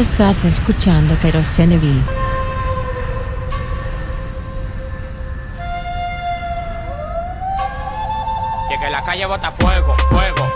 Estás escuchando Keroseneville. Y que la calle bota fuego, fuego,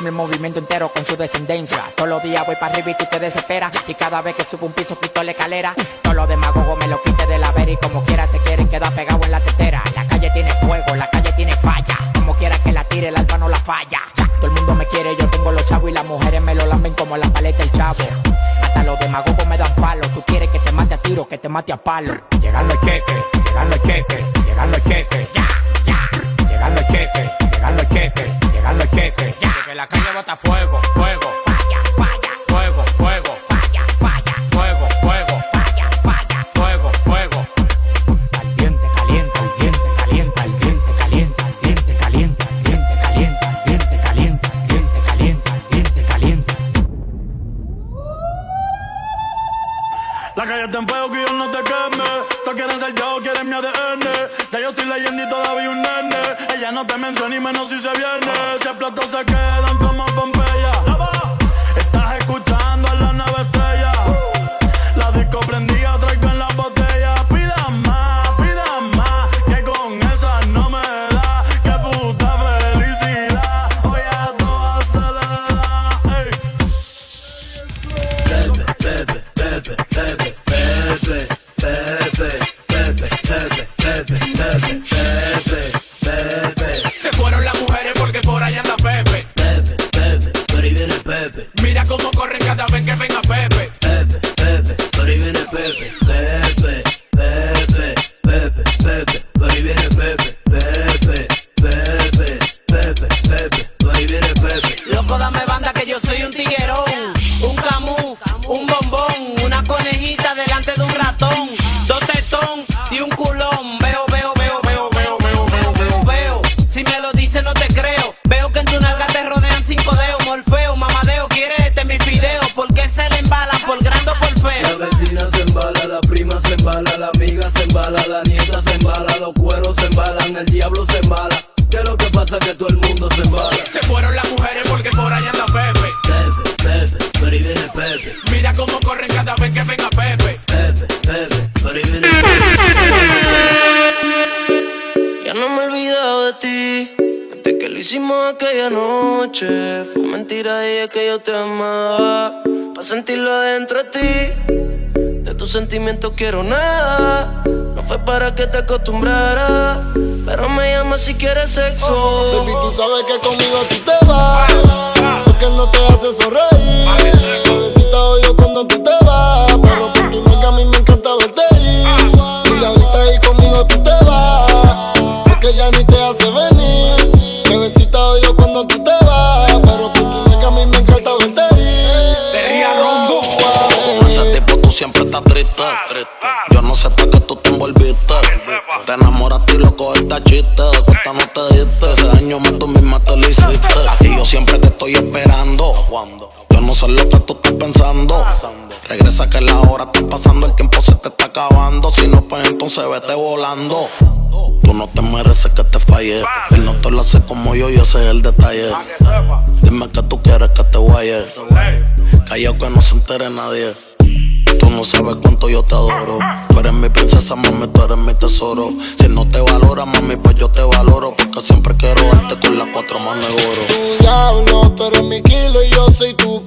firmo el movimiento entero con su descendencia. Todos los días voy para arriba y tú te desesperas. Y cada vez que subo un piso quito la escalera. Todos los demagogos me lo quite de la vera y como quiera se quieren quedar pegados en la tetera. La calle tiene fuego, la calle tiene falla. Como quiera que la tire, el alfa no la falla. Todo el mundo me quiere, yo tengo los chavos y las mujeres me lo lamben como la paleta el chavo. Hasta los demagogos me dan palo. Tú quieres que te mate a tiro, que te mate a palo. Llegan los cheques, llegan los cheques, llegan los cheques. Ya, ya. Llegan los cheques, llegan los cheques, llegan los cheques. Ya. La calle bota fuego, fuego. Embalan, el diablo se embala. ¿Qué es lo que pasa? Que todo el mundo se embala. Se fueron las mujeres porque por ahí anda Pepe. Pepe, Pepe, pero ahí viene Pepe, Mira cómo corren cada vez que venga Pepe. Pepe, Pepe, pero ahí viene Pepe. Ya no me he olvidado de ti. Desde que lo hicimos aquella noche. Fue mentira y es que yo te amaba. Pa' sentirlo adentro de ti. De tus sentimientos quiero nada. No fue para que te acostumbrara. Pero me llama si quieres sexo. Baby, tú sabes que conmigo tú te vas. Porque no te hace sonreír. Bebecita odio cuando tú te vas. Pero por tu nalga a mí me encanta verte ir. Y ahorita ahí conmigo tú te vas. Porque ya ni loco esta chiste. De cuesta no te diste. Ese año más tú misma te lo hiciste. Y yo siempre te estoy esperando. Yo no sé lo que tú estás pensando. Regresa que la hora está pasando. El tiempo se te está acabando. Si no, pues entonces vete volando. Tú no te mereces que te falle. Él no te lo hace como yo y ese es el detalle. Dime que tú quieres que te guaye. Callao que no se entere nadie. Tú no sabes cuánto yo te adoro. Tú eres mi princesa, mami, tú eres mi tesoro. Si no te valora, mami, pues yo te valoro. Porque siempre quiero darte con las cuatro manos de oro. tu diablo, tú eres mi kilo y yo soy tu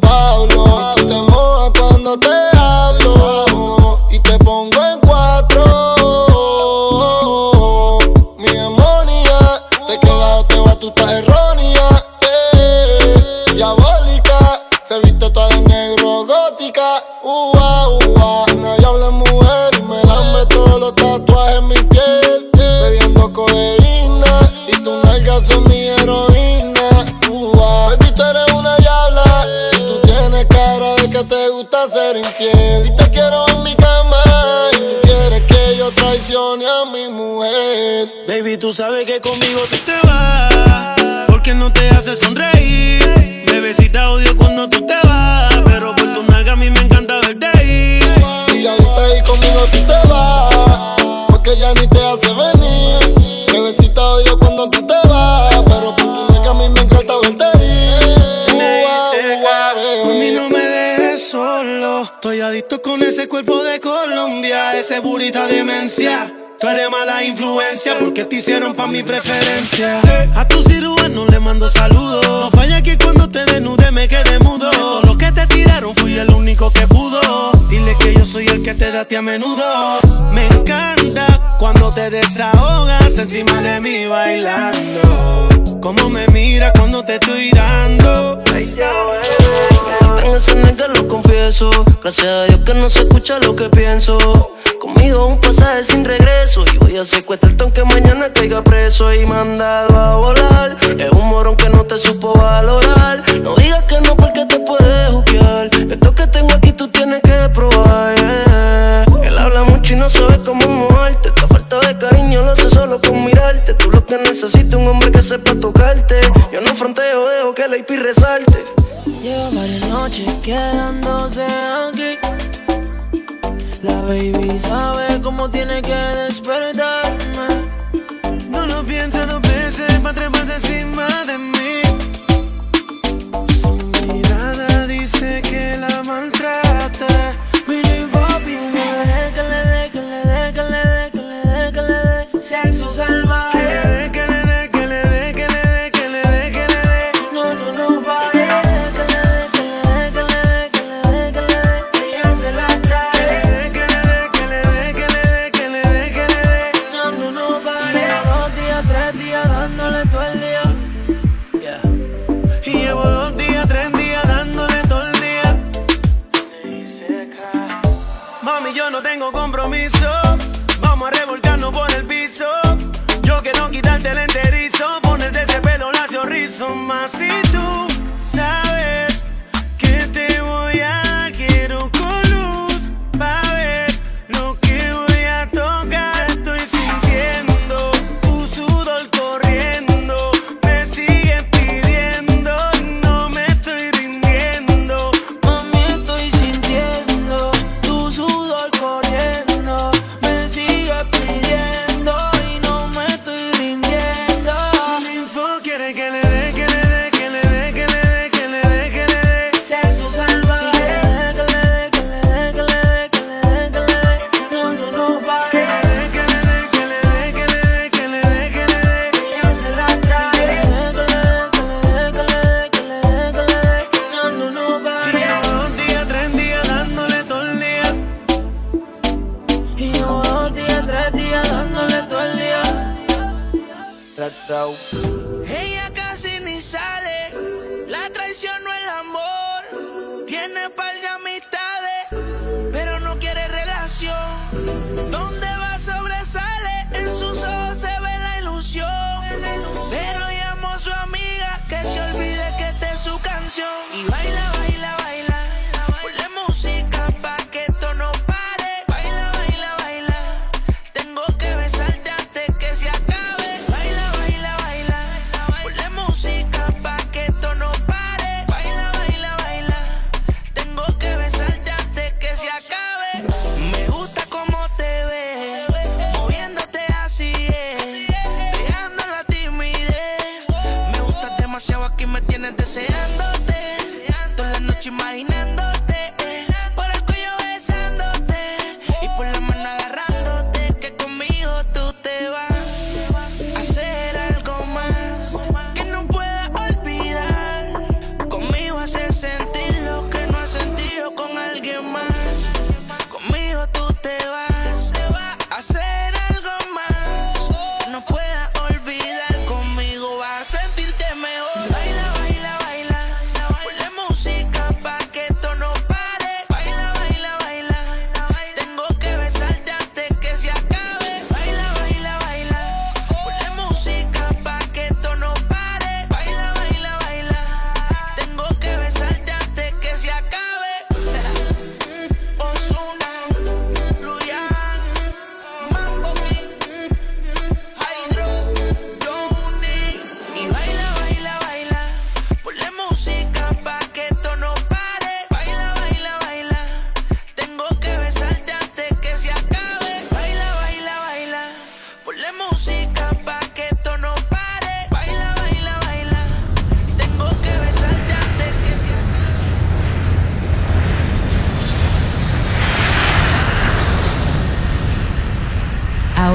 tú sabes que conmigo tú te vas. Porque no te hace sonreír. Bebecita odio cuando tú te vas. Pero por tu nalga a mí me encanta verte ir. Y ahorita ahí conmigo tú te vas. Porque ya ni te hace venir. Bebecita odio cuando tú te vas. Pero por tu nalga a mí me encanta verte ir. Mami, no me dejes solo. Estoy adicto con ese cuerpo de Colombia. Ese burita demencia. Tú eres mala influencia porque te hicieron pa' mi preferencia. A tu cirujano le mando saludos. No falla que cuando te desnude me quede mudo. Todo lo que te tiraron fui el único que pudo. Dile que yo soy el que te da a ti a menudo. Me encanta cuando te desahogas encima de mí bailando. Como me mira cuando te estoy dando. En ese nigga lo confieso. Gracias a Dios que no se escucha lo que pienso. Conmigo un pasaje sin regreso. Y voy a secuestrarte aunque mañana caiga preso y mandarlo a volar. Es un morón que no te supo valorar. No digas que no porque te puedes juzgar. Esto que tengo aquí tú tienes que probar. Él habla mucho y no sabe cómo moverte. Esta falta de cariño lo sé solo con mirarte. Tú lo que necesitas un hombre que sepa tocarte. Yo no fronteo, dejo que la IP resalte. Lleva varias noches quedándose aquí. La baby sabe cómo tiene que despertarme. Quitarte el enterizo. Ponerte ese pelo lacio rizo. Más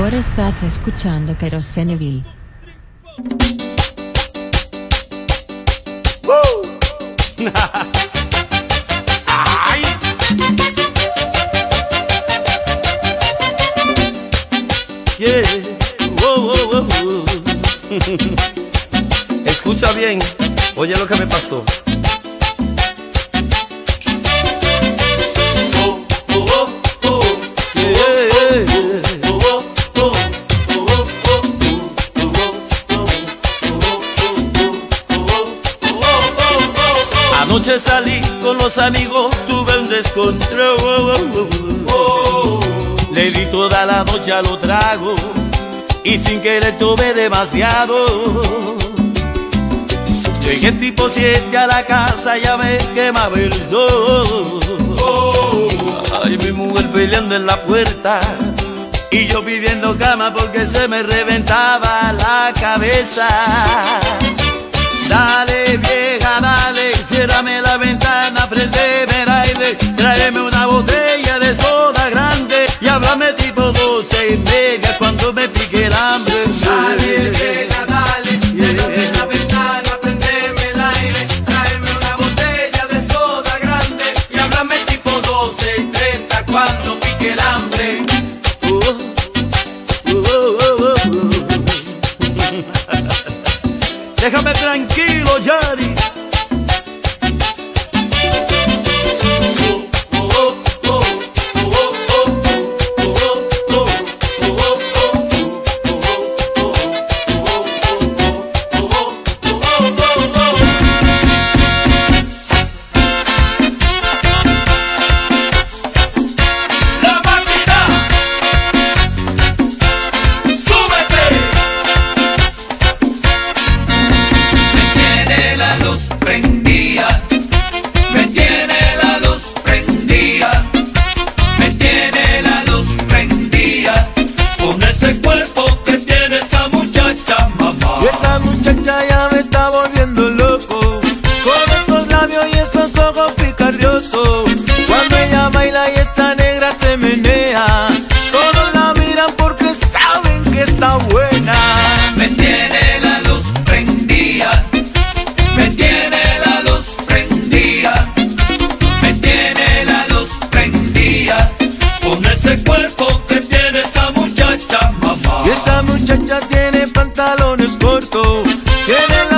Ahora estás escuchando Keroseneville. Escucha bien, oye lo que me pasó. Salí con los amigos, tuve un descontrol. Le di toda la noche a los tragos y sin querer tuve demasiado. Llegué tipo 7 a la casa, ya me quemaba el sol. Ay, mi mujer peleando en la puerta y yo pidiendo cama porque se me reventaba la cabeza. Dale vieja, dale, ciérrame la ventana, prendeme el aire, tráeme una botella cortos Tiene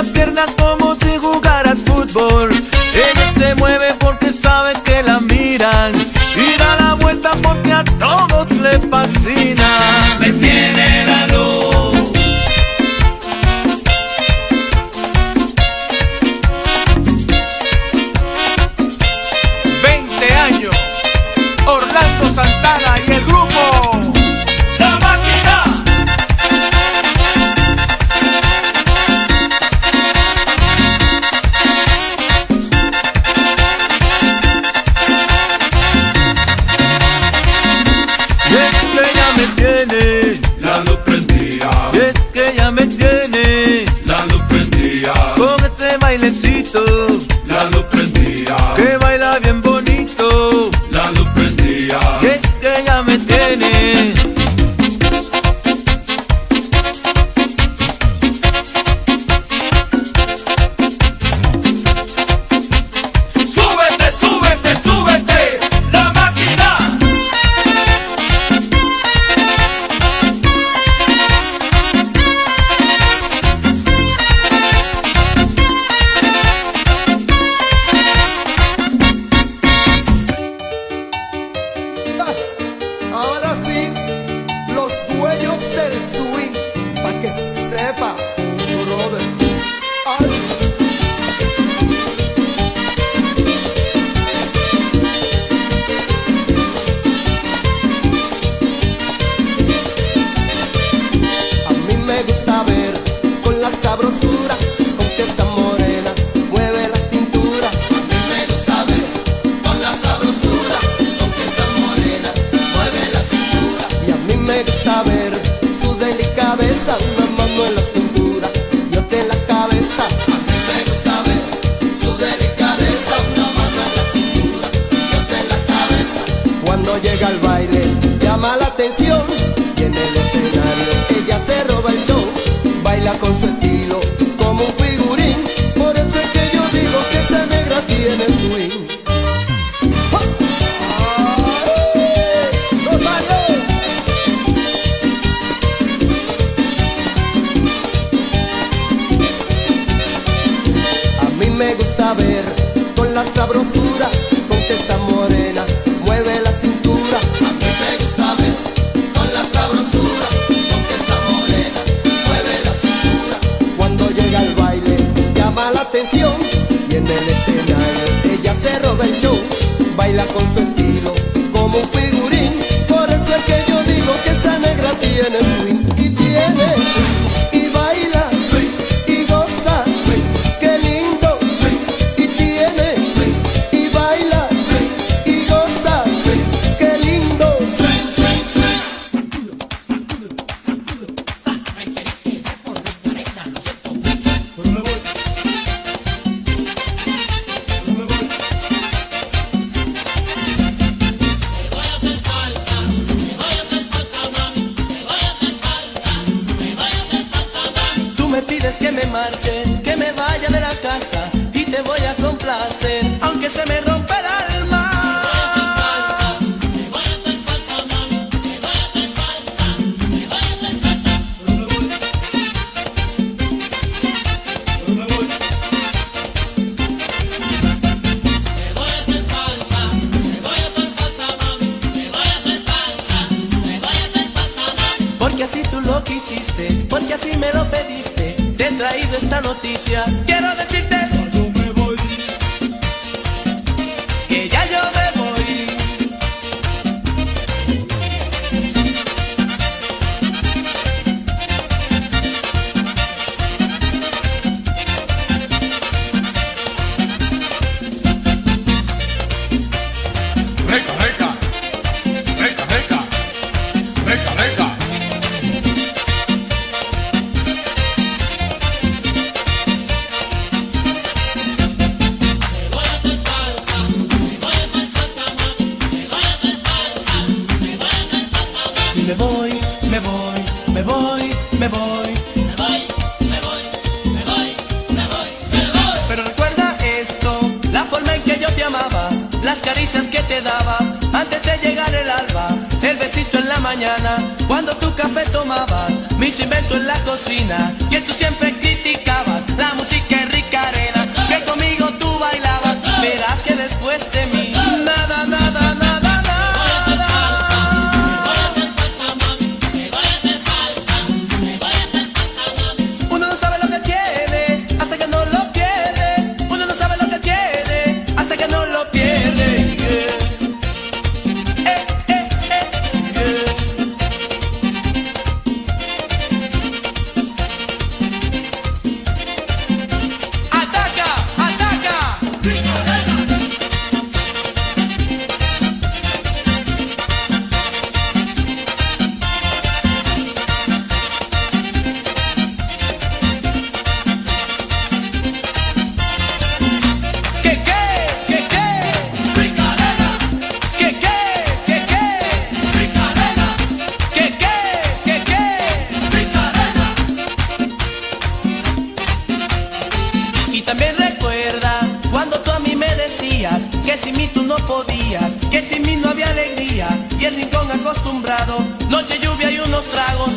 También recuerda cuando tú a mí me decías que sin mí tú no podías, que sin mí no había alegría y el rincón acostumbrado, noche lluvia y unos tragos.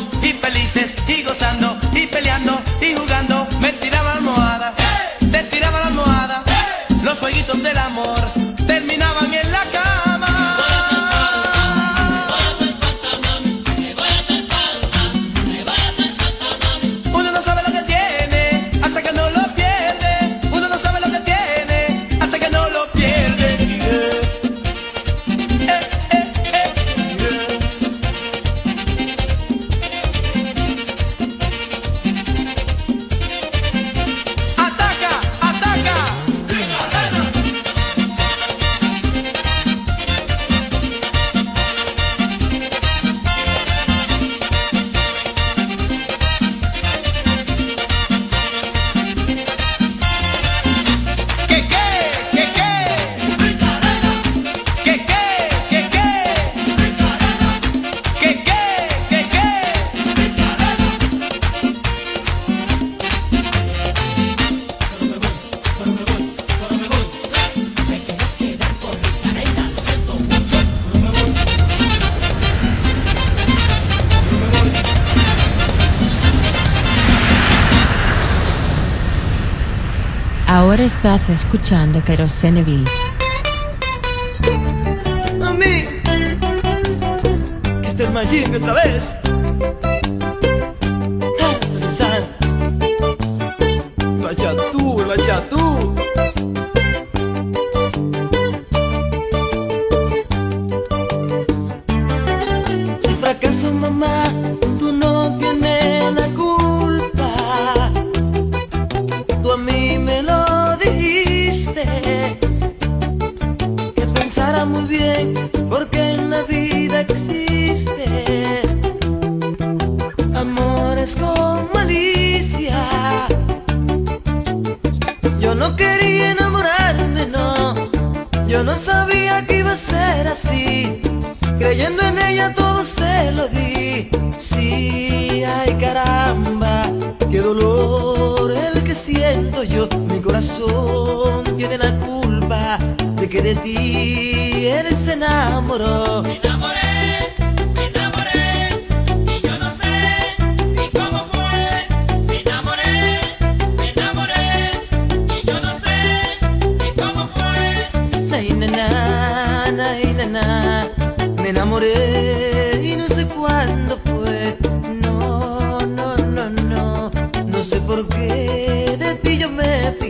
Ahora estás escuchando Keroseneville. Mami, este es Magic otra vez.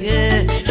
है।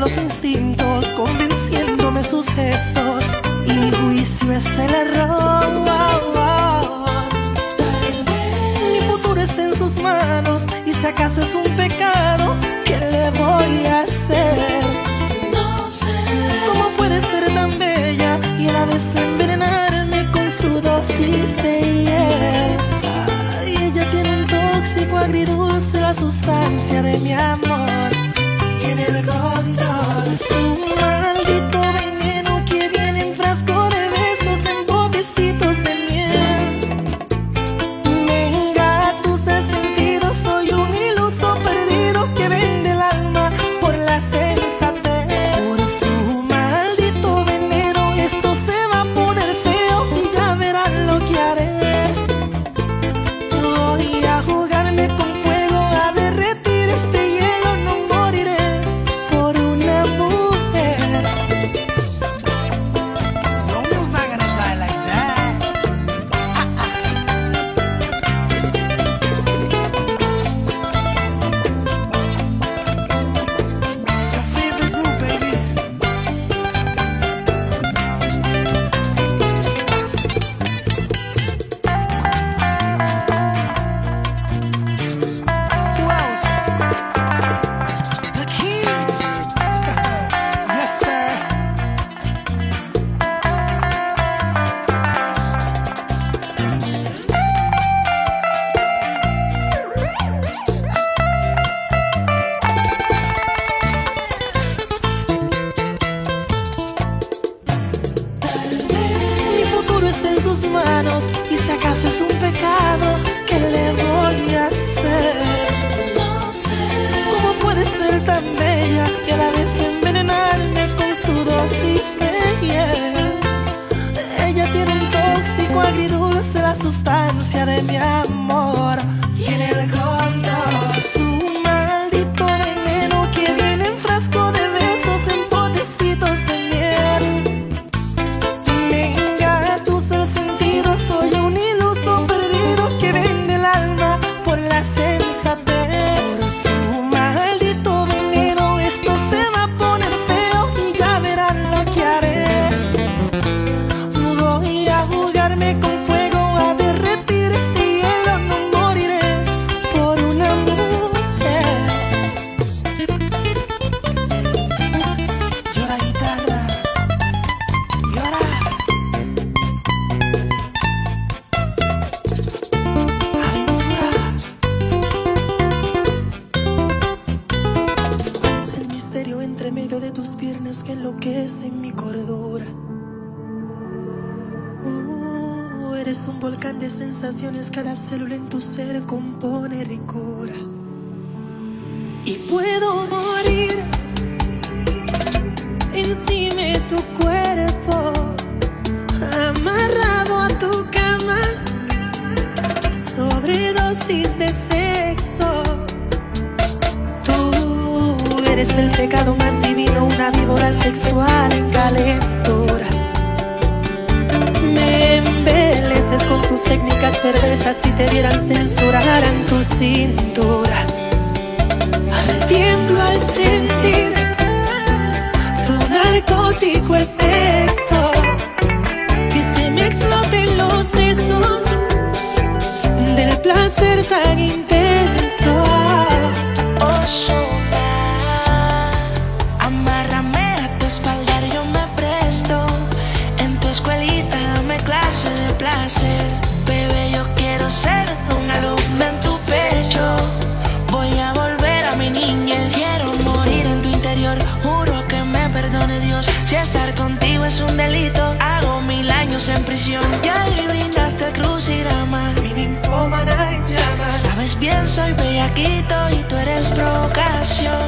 los instintos, convenciéndome sus gestos. Y mi juicio es el error. Mi futuro está en sus manos. Y si acaso es un pecado, ¿qué le voy a hacer? No sé. ¿Cómo puede ser tan bella y a la vez envenenarme con su dosis de hiel? Ella tiene un tóxico agridulce, la sustancia de mi amor. que enloquece mi cordura. Uh, eres un volcán de sensaciones, cada célula en tu ser compone ricura. Y puedo morir encima de tu cuerpo, amarrado a tu cama, sobredosis de sexo eres el pecado más divino, una víbora sexual encalentora. Me embeleces con tus técnicas perversas, si te vieran censuraran tu cintura. Tiemblo al sentir tu narcótico efecto, que se me exploten los sesos del placer tan intenso. soy bellaquito y tú eres provocación.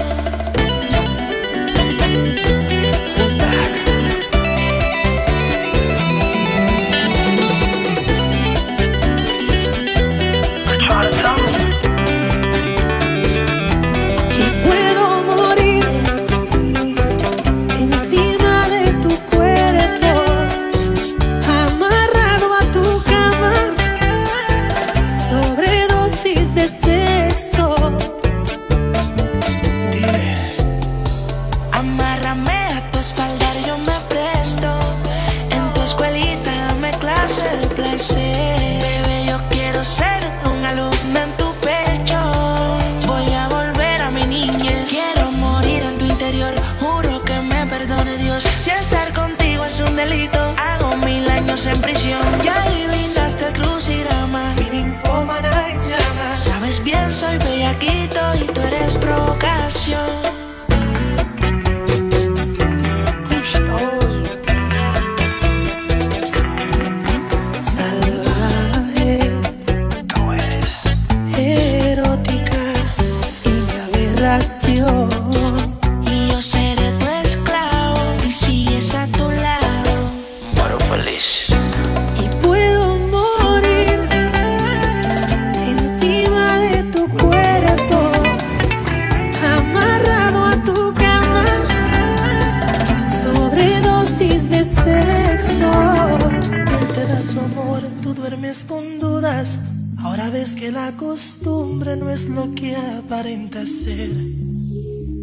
Que la costumbre no es lo que aparenta ser.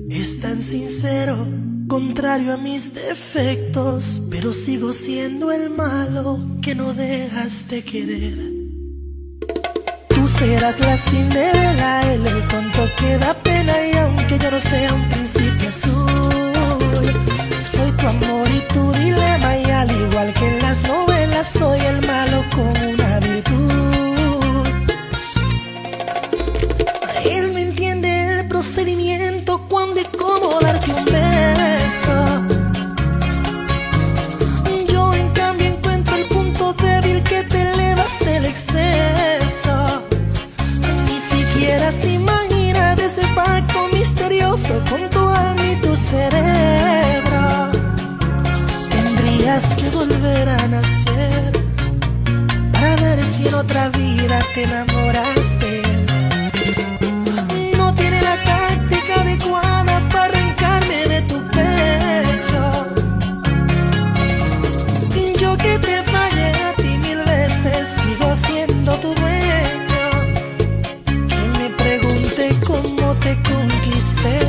Es tan sincero, contrario a mis defectos, pero sigo siendo el malo que no dejas de querer. Tú serás la Cinderela, él el tonto que da pena y aunque yo no sea un príncipe azul, soy tu amor y tu dilema y al igual que en las novelas soy el malo con una virtud. Otra vida te enamoras de él. No tiene la táctica adecuada para arrancarme de tu pecho. Yo que te fallé a ti mil veces, sigo siendo tu dueño. Que me pregunte cómo te conquisté,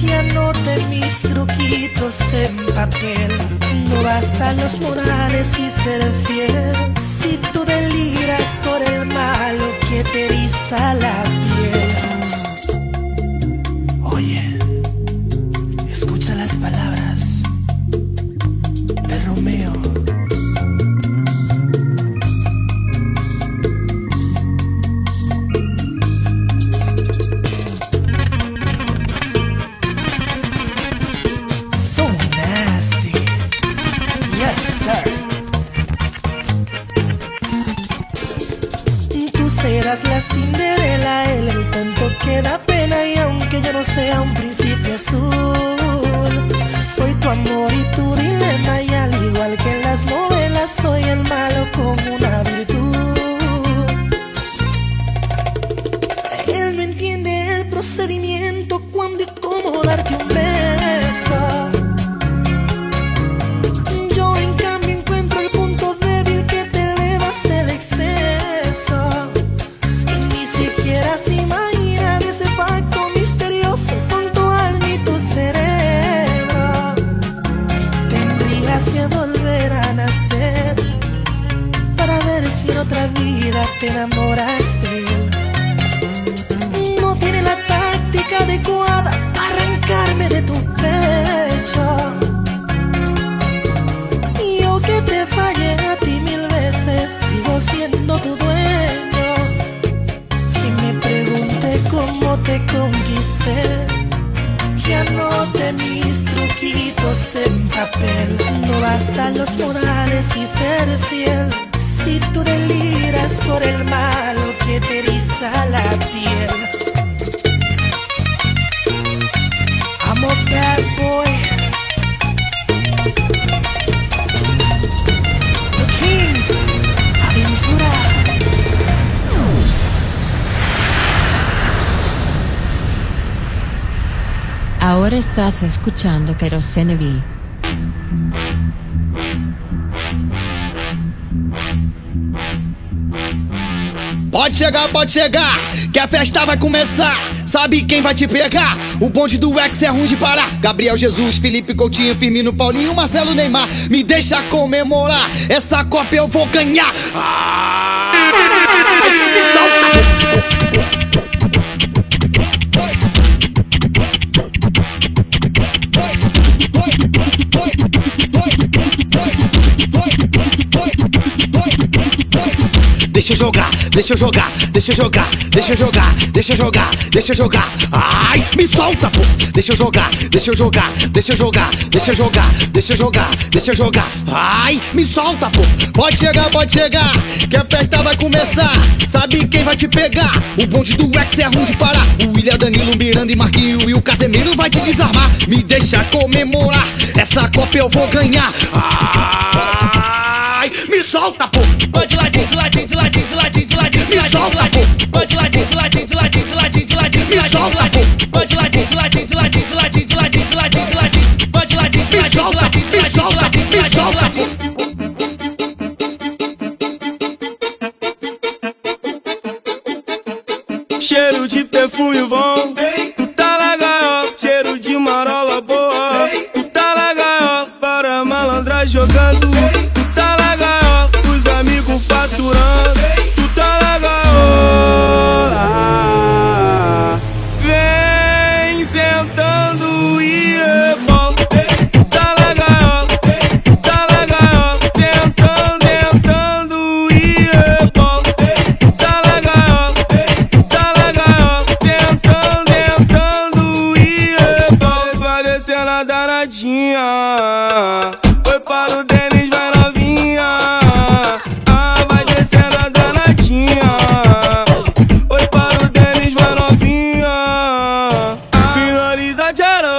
que anote mis truquitos en papel. No bastan los morales y ser fiel. Si tú deliras por el malo que te eriza la piel. Estás escuchando Queroseneville. Pode chegar, pode chegar, que a festa vai começar. Sabe quem vai te pegar? O bonde do X é ruim de parar. Gabriel Jesus, Felipe Coutinho, Firmino, Paulinho, Marcelo Neymar. Me deixa comemorar, essa Copa eu vou ganhar. Ai, Deixa eu jogar, deixa eu jogar, deixa eu jogar, deixa eu jogar, deixa eu jogar, deixa eu jogar. Ai, me solta, pô. Deixa eu jogar, deixa eu jogar, deixa eu jogar, deixa eu jogar, deixa eu jogar, deixa eu jogar. Ai, me solta, pô. Pode chegar, pode chegar, que a festa vai começar. Sabe quem vai te pegar? O bonde do X é ruim de parar. O William, Danilo, Miranda e Marquinho e o Casemiro vai te desarmar. Me deixa comemorar, essa Copa eu vou ganhar. Ai, me solta, pô. Pode ladinho, de ladinho, de ladinho, de ladinho, de ladinho, de ladinho, de ladinho. Pode ladinho, de ladinho, de ladinho, de ladinho, de ladinho, de ladinho, de ladinho. Pode ladinho, de ladinho, de ladinho, de ladinho, de ladinho, de ladinho, de ladinho. Pode ladinho, de ladinho, de ladinho, de ladinho, de ladinho, de ladinho, de ladinho. perfume bom. Tu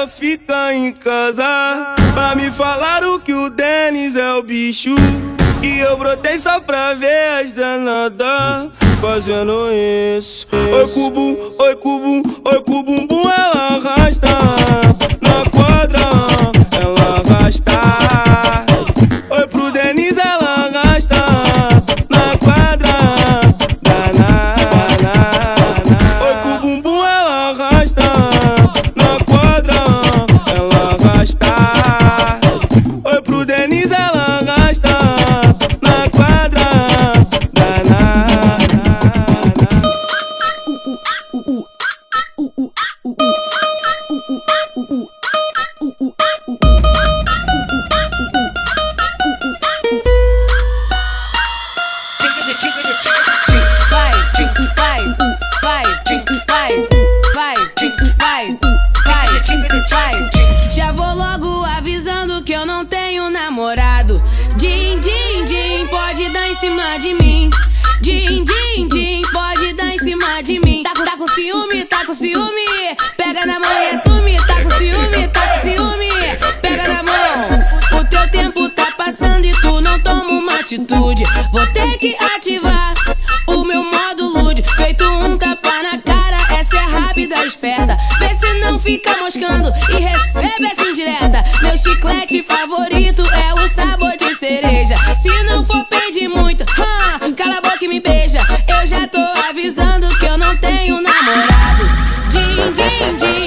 Ficar em casa. Pra me falar o que o Denis é o bicho. E eu brotei só pra ver as danadas fazendo isso. Oi, cubo, oi, cubo, oi, cubumbum, ela arrasta. E recebe essa indireta. Meu chiclete favorito é o sabor de cereja. Se não for pedir muito, ah, cala a boca e me beija. Eu já tô avisando que eu não tenho namorado. Din, din, din,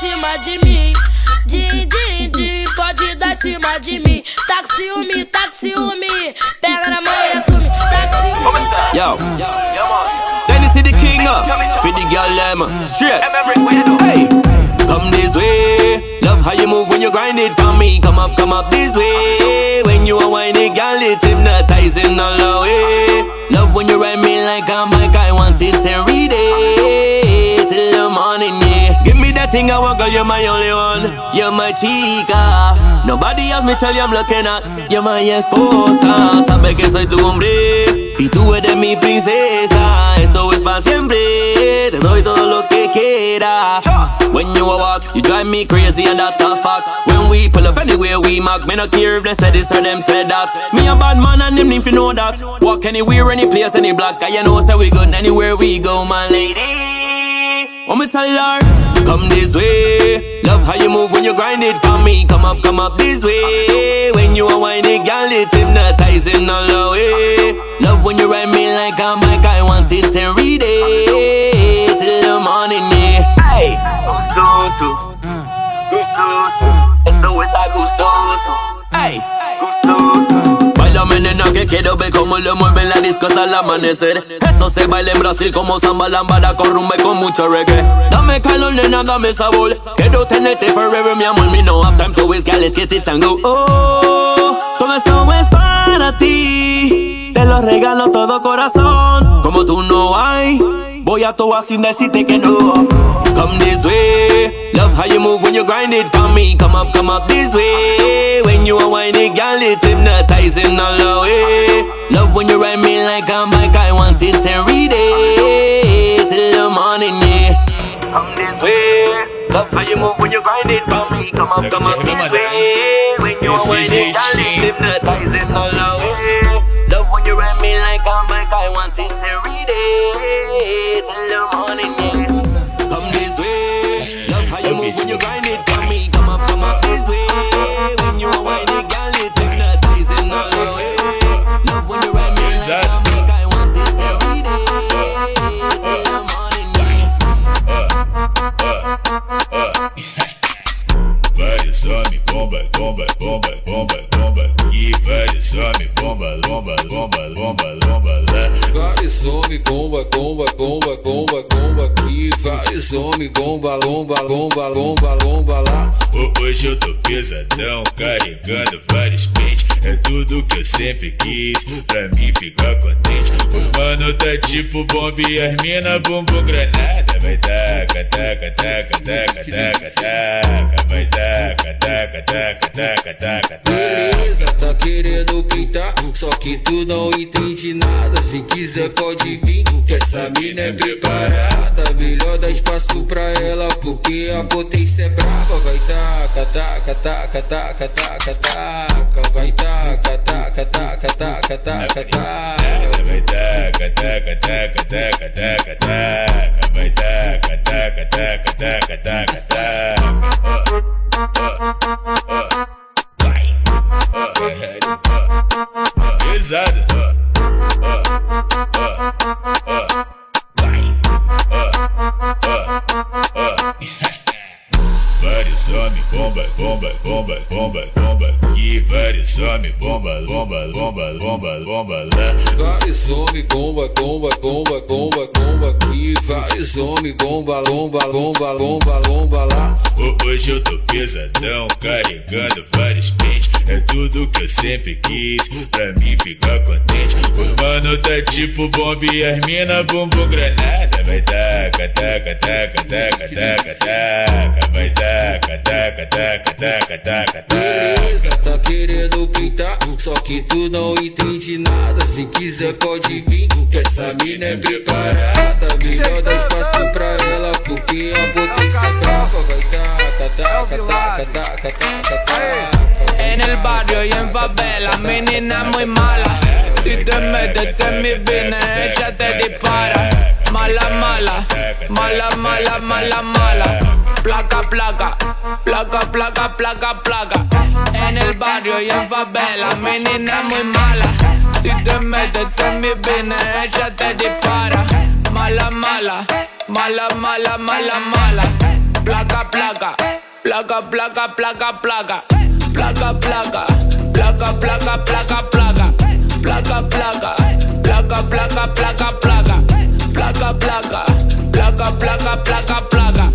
cima de mim. Din, din, din, pode dar cima de mim. Tá com ciúme, tá com ciúme. Pega na mão e assume. Tá com ciúme. Yo. Then you see the king uh. up. Feed the girl them straight. Hey, come this way. Love how you move when you grind it on me. Come up, come up this way. When you are whining, girl, it's hypnotizing all the way. Love when you ride me like a mic. I want it every day till the morning, yeah. Give me that thing I want, girl. You're my only one. You're my chica. Nobody else me tell you I'm looking at. You're my esposa. Sabe que soy tu hombre. Y tú eres mi princesa. Esto es para siempre. Te doy todo lo que quiera. When you walk, you drive me crazy and that's a fact. When we pull up anywhere we mark, me no care if they said this or them said that. Me a bad man and them if you know that. Walk anywhere, any place, any block. I you know say we good anywhere we go, my lady. Want me tell her, come this way. Love how you move when you grind it for me. Come up, come up this way. When you a whining, girl, it's hypnotizing all the way. Love when you ride me like a mic. I want it every day till the morning, yeah. Hey, gustoso, gustoso. Esto está gustoso. Hey, gustoso. Que quiero ver cómo lo mueven la disco hasta amanecer. Esto se baila en Brasil como samba, lambada con rumba y con mucho reggae. Dame calor nena, dame sabor. Quiero tenerte forever mi amor Me no have time to waste, girl, let's get it and Oh, todo esto es para ti. Te lo regalo todo corazón. Como tú no hay Voy a todo sin decirte que no Come this way Love how you move when you grind it for me Come up, come up this way When you are whining, girl, it's hypnotizing all the way Love when you ride me like a bike, I want it every day till the morning, yeah. Come this way. Love how you move when you grind it for me. Come up, come up this way. When you wind it, darling, hypnotizing all the way. Love when you ride me like a bike, I want it every day no. Sempre quis, pra mim ficar contente. O mano tá tipo bomba e as mina bumbum granada. Vai taca, taca, taca, taca, taca, taca. Vai taca, taca, taca, taca, taca, taca. Beleza, tá querendo pintar, só que tu não entende nada. Se quiser pode vir, que essa mina é preparada. Melhor dar espaço pra ela, porque a potência é brava. Vai taca, taca, taca, taca, taca, taca. Bomba, bomba, bomba, bomba, bomba aqui. Vários homens, bomba, bomba, bomba, bomba, bomba lá. Vários homens, bomba, bomba, bomba, bomba, bomba aqui. Vários homens, bomba, lomba, lomba, lomba, lomba lá. Ho- Hoje eu tô pesadão, carregando vários pentes. É tudo que eu sempre quis, pra mim ficar contente. O mano tá tipo bomba e as mina bumbum granada. Vai taca, taca, taca, taca, taca, taca. Vai taca, taca, taca, taca, taca, taca. Beleza, tá querendo pintar, só que tu não entende nada. Se quiser pode vir, que essa mina é preparada. Melhor dar espaço pra ela, porque a potência é brava. Vai taca, taca, taca, taca, taca, taca. En el barrio y en favela, mi nena muy mala. Si te metes en mi business, ella te dispara. Mala, mala, mala, mala, mala, mala. Placa, placa, placa, placa, placa, placa. En el barrio y en favela, mi nena muy mala. Si te metes en mi business, ella te dispara. Mala, mala, mala, mala, mala, mala. Placa, placa, placa, placa, placa, placa. Placa, placa, placa, placa, placa, placa. Placa, placa, placa, placa, placa, placa. Placa, placa, placa, placa, placa, placa.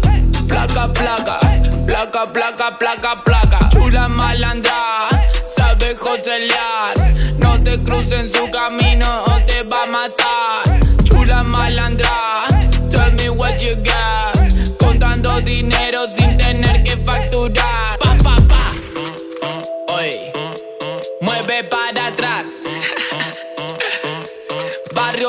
Placa, placa, placa, placa, placa, placa. Chula malandra, sabe joselear. No te cruces en su camino o te va a matar. Chula malandra, tell me what you got. Contando dinero sin tener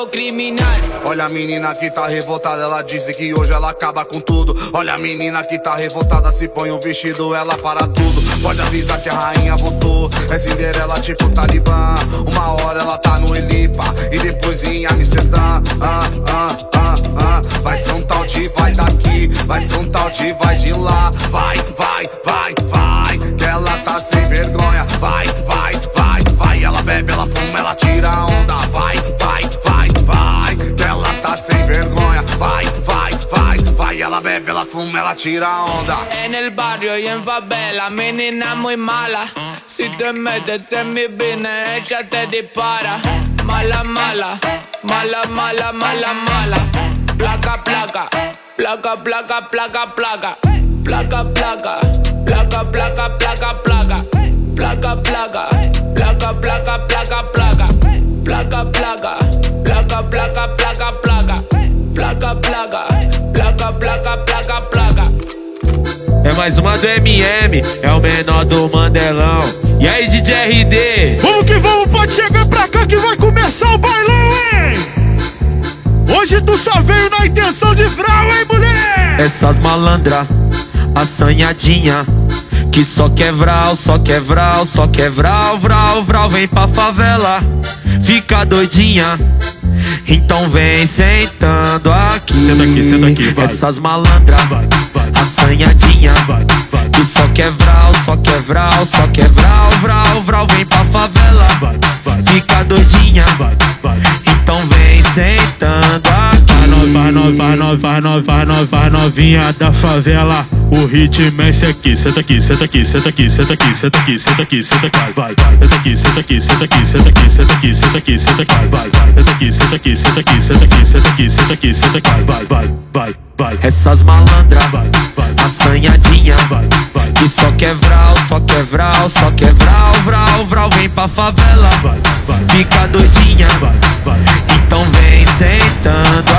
Criminal. Olha a menina que tá revoltada, ela disse que hoje ela acaba com tudo. Olha a menina que tá revoltada, se põe um vestido, ela para tudo. Pode avisar que a rainha voltou. É Cinderela tipo Talibã. Uma hora ela tá no Elipa e depois em Amsterdã. Ah, ah, ah, ah. Vai ser um tal de vai daqui, vai ser um tal de vai de lá. Vai, vai, vai, vai. Que ela tá sem vergonha. Vai, En el barrio y en favela, mi nena muy mala. Si te metes en mi business, ella te dispara. Mala, mala, mala, mala, mala, mala. Placa, placa, placa, placa, placa, placa. Placa, placa, placa, placa, placa, placa. Placa, placa, placa, placa, placa, placa. Placa, placa, placa, placa, placa, placa. Placa, placa, placa, placa, placa, placa. É mais uma do MM, é o menor do Mandelão. E aí, DJ RD? Vamos que vamos, pode chegar pra cá que vai começar o bailão, hein? Hoje tu só veio na intenção de vral, hein, mulher? Essas malandra, assanhadinha. Que só quer vral, só quer vral, só quer vral, vral, vral. Vem pra favela, fica doidinha. Então vem sentando aqui. Senta aqui, senta aqui, vai. Essas malandra, assanhadinha. Que só quer vral, só quer vral, só quer vral, vral, vral. Vem pra favela, fica doidinha. Então vem sentando aqui. Vai vai no, vai no, vai no, vai novinha da favela. O ritmo é esse aqui, senta aqui, senta aqui, senta aqui, senta aqui, senta aqui, senta aqui, senta aqui, vai, vai, senta aqui, senta aqui, senta aqui, senta aqui, senta aqui, senta aqui, senta aqui, vai, vai, senta aqui, senta aqui, senta aqui, senta aqui, senta aqui, senta aqui, senta aqui, vai, vai, vai, vai. Essas malandra, assanhadinha. Que só quer vral, só quer vral, só quer vral, vral. Vem pra favela, fica doidinha. Então vem sentando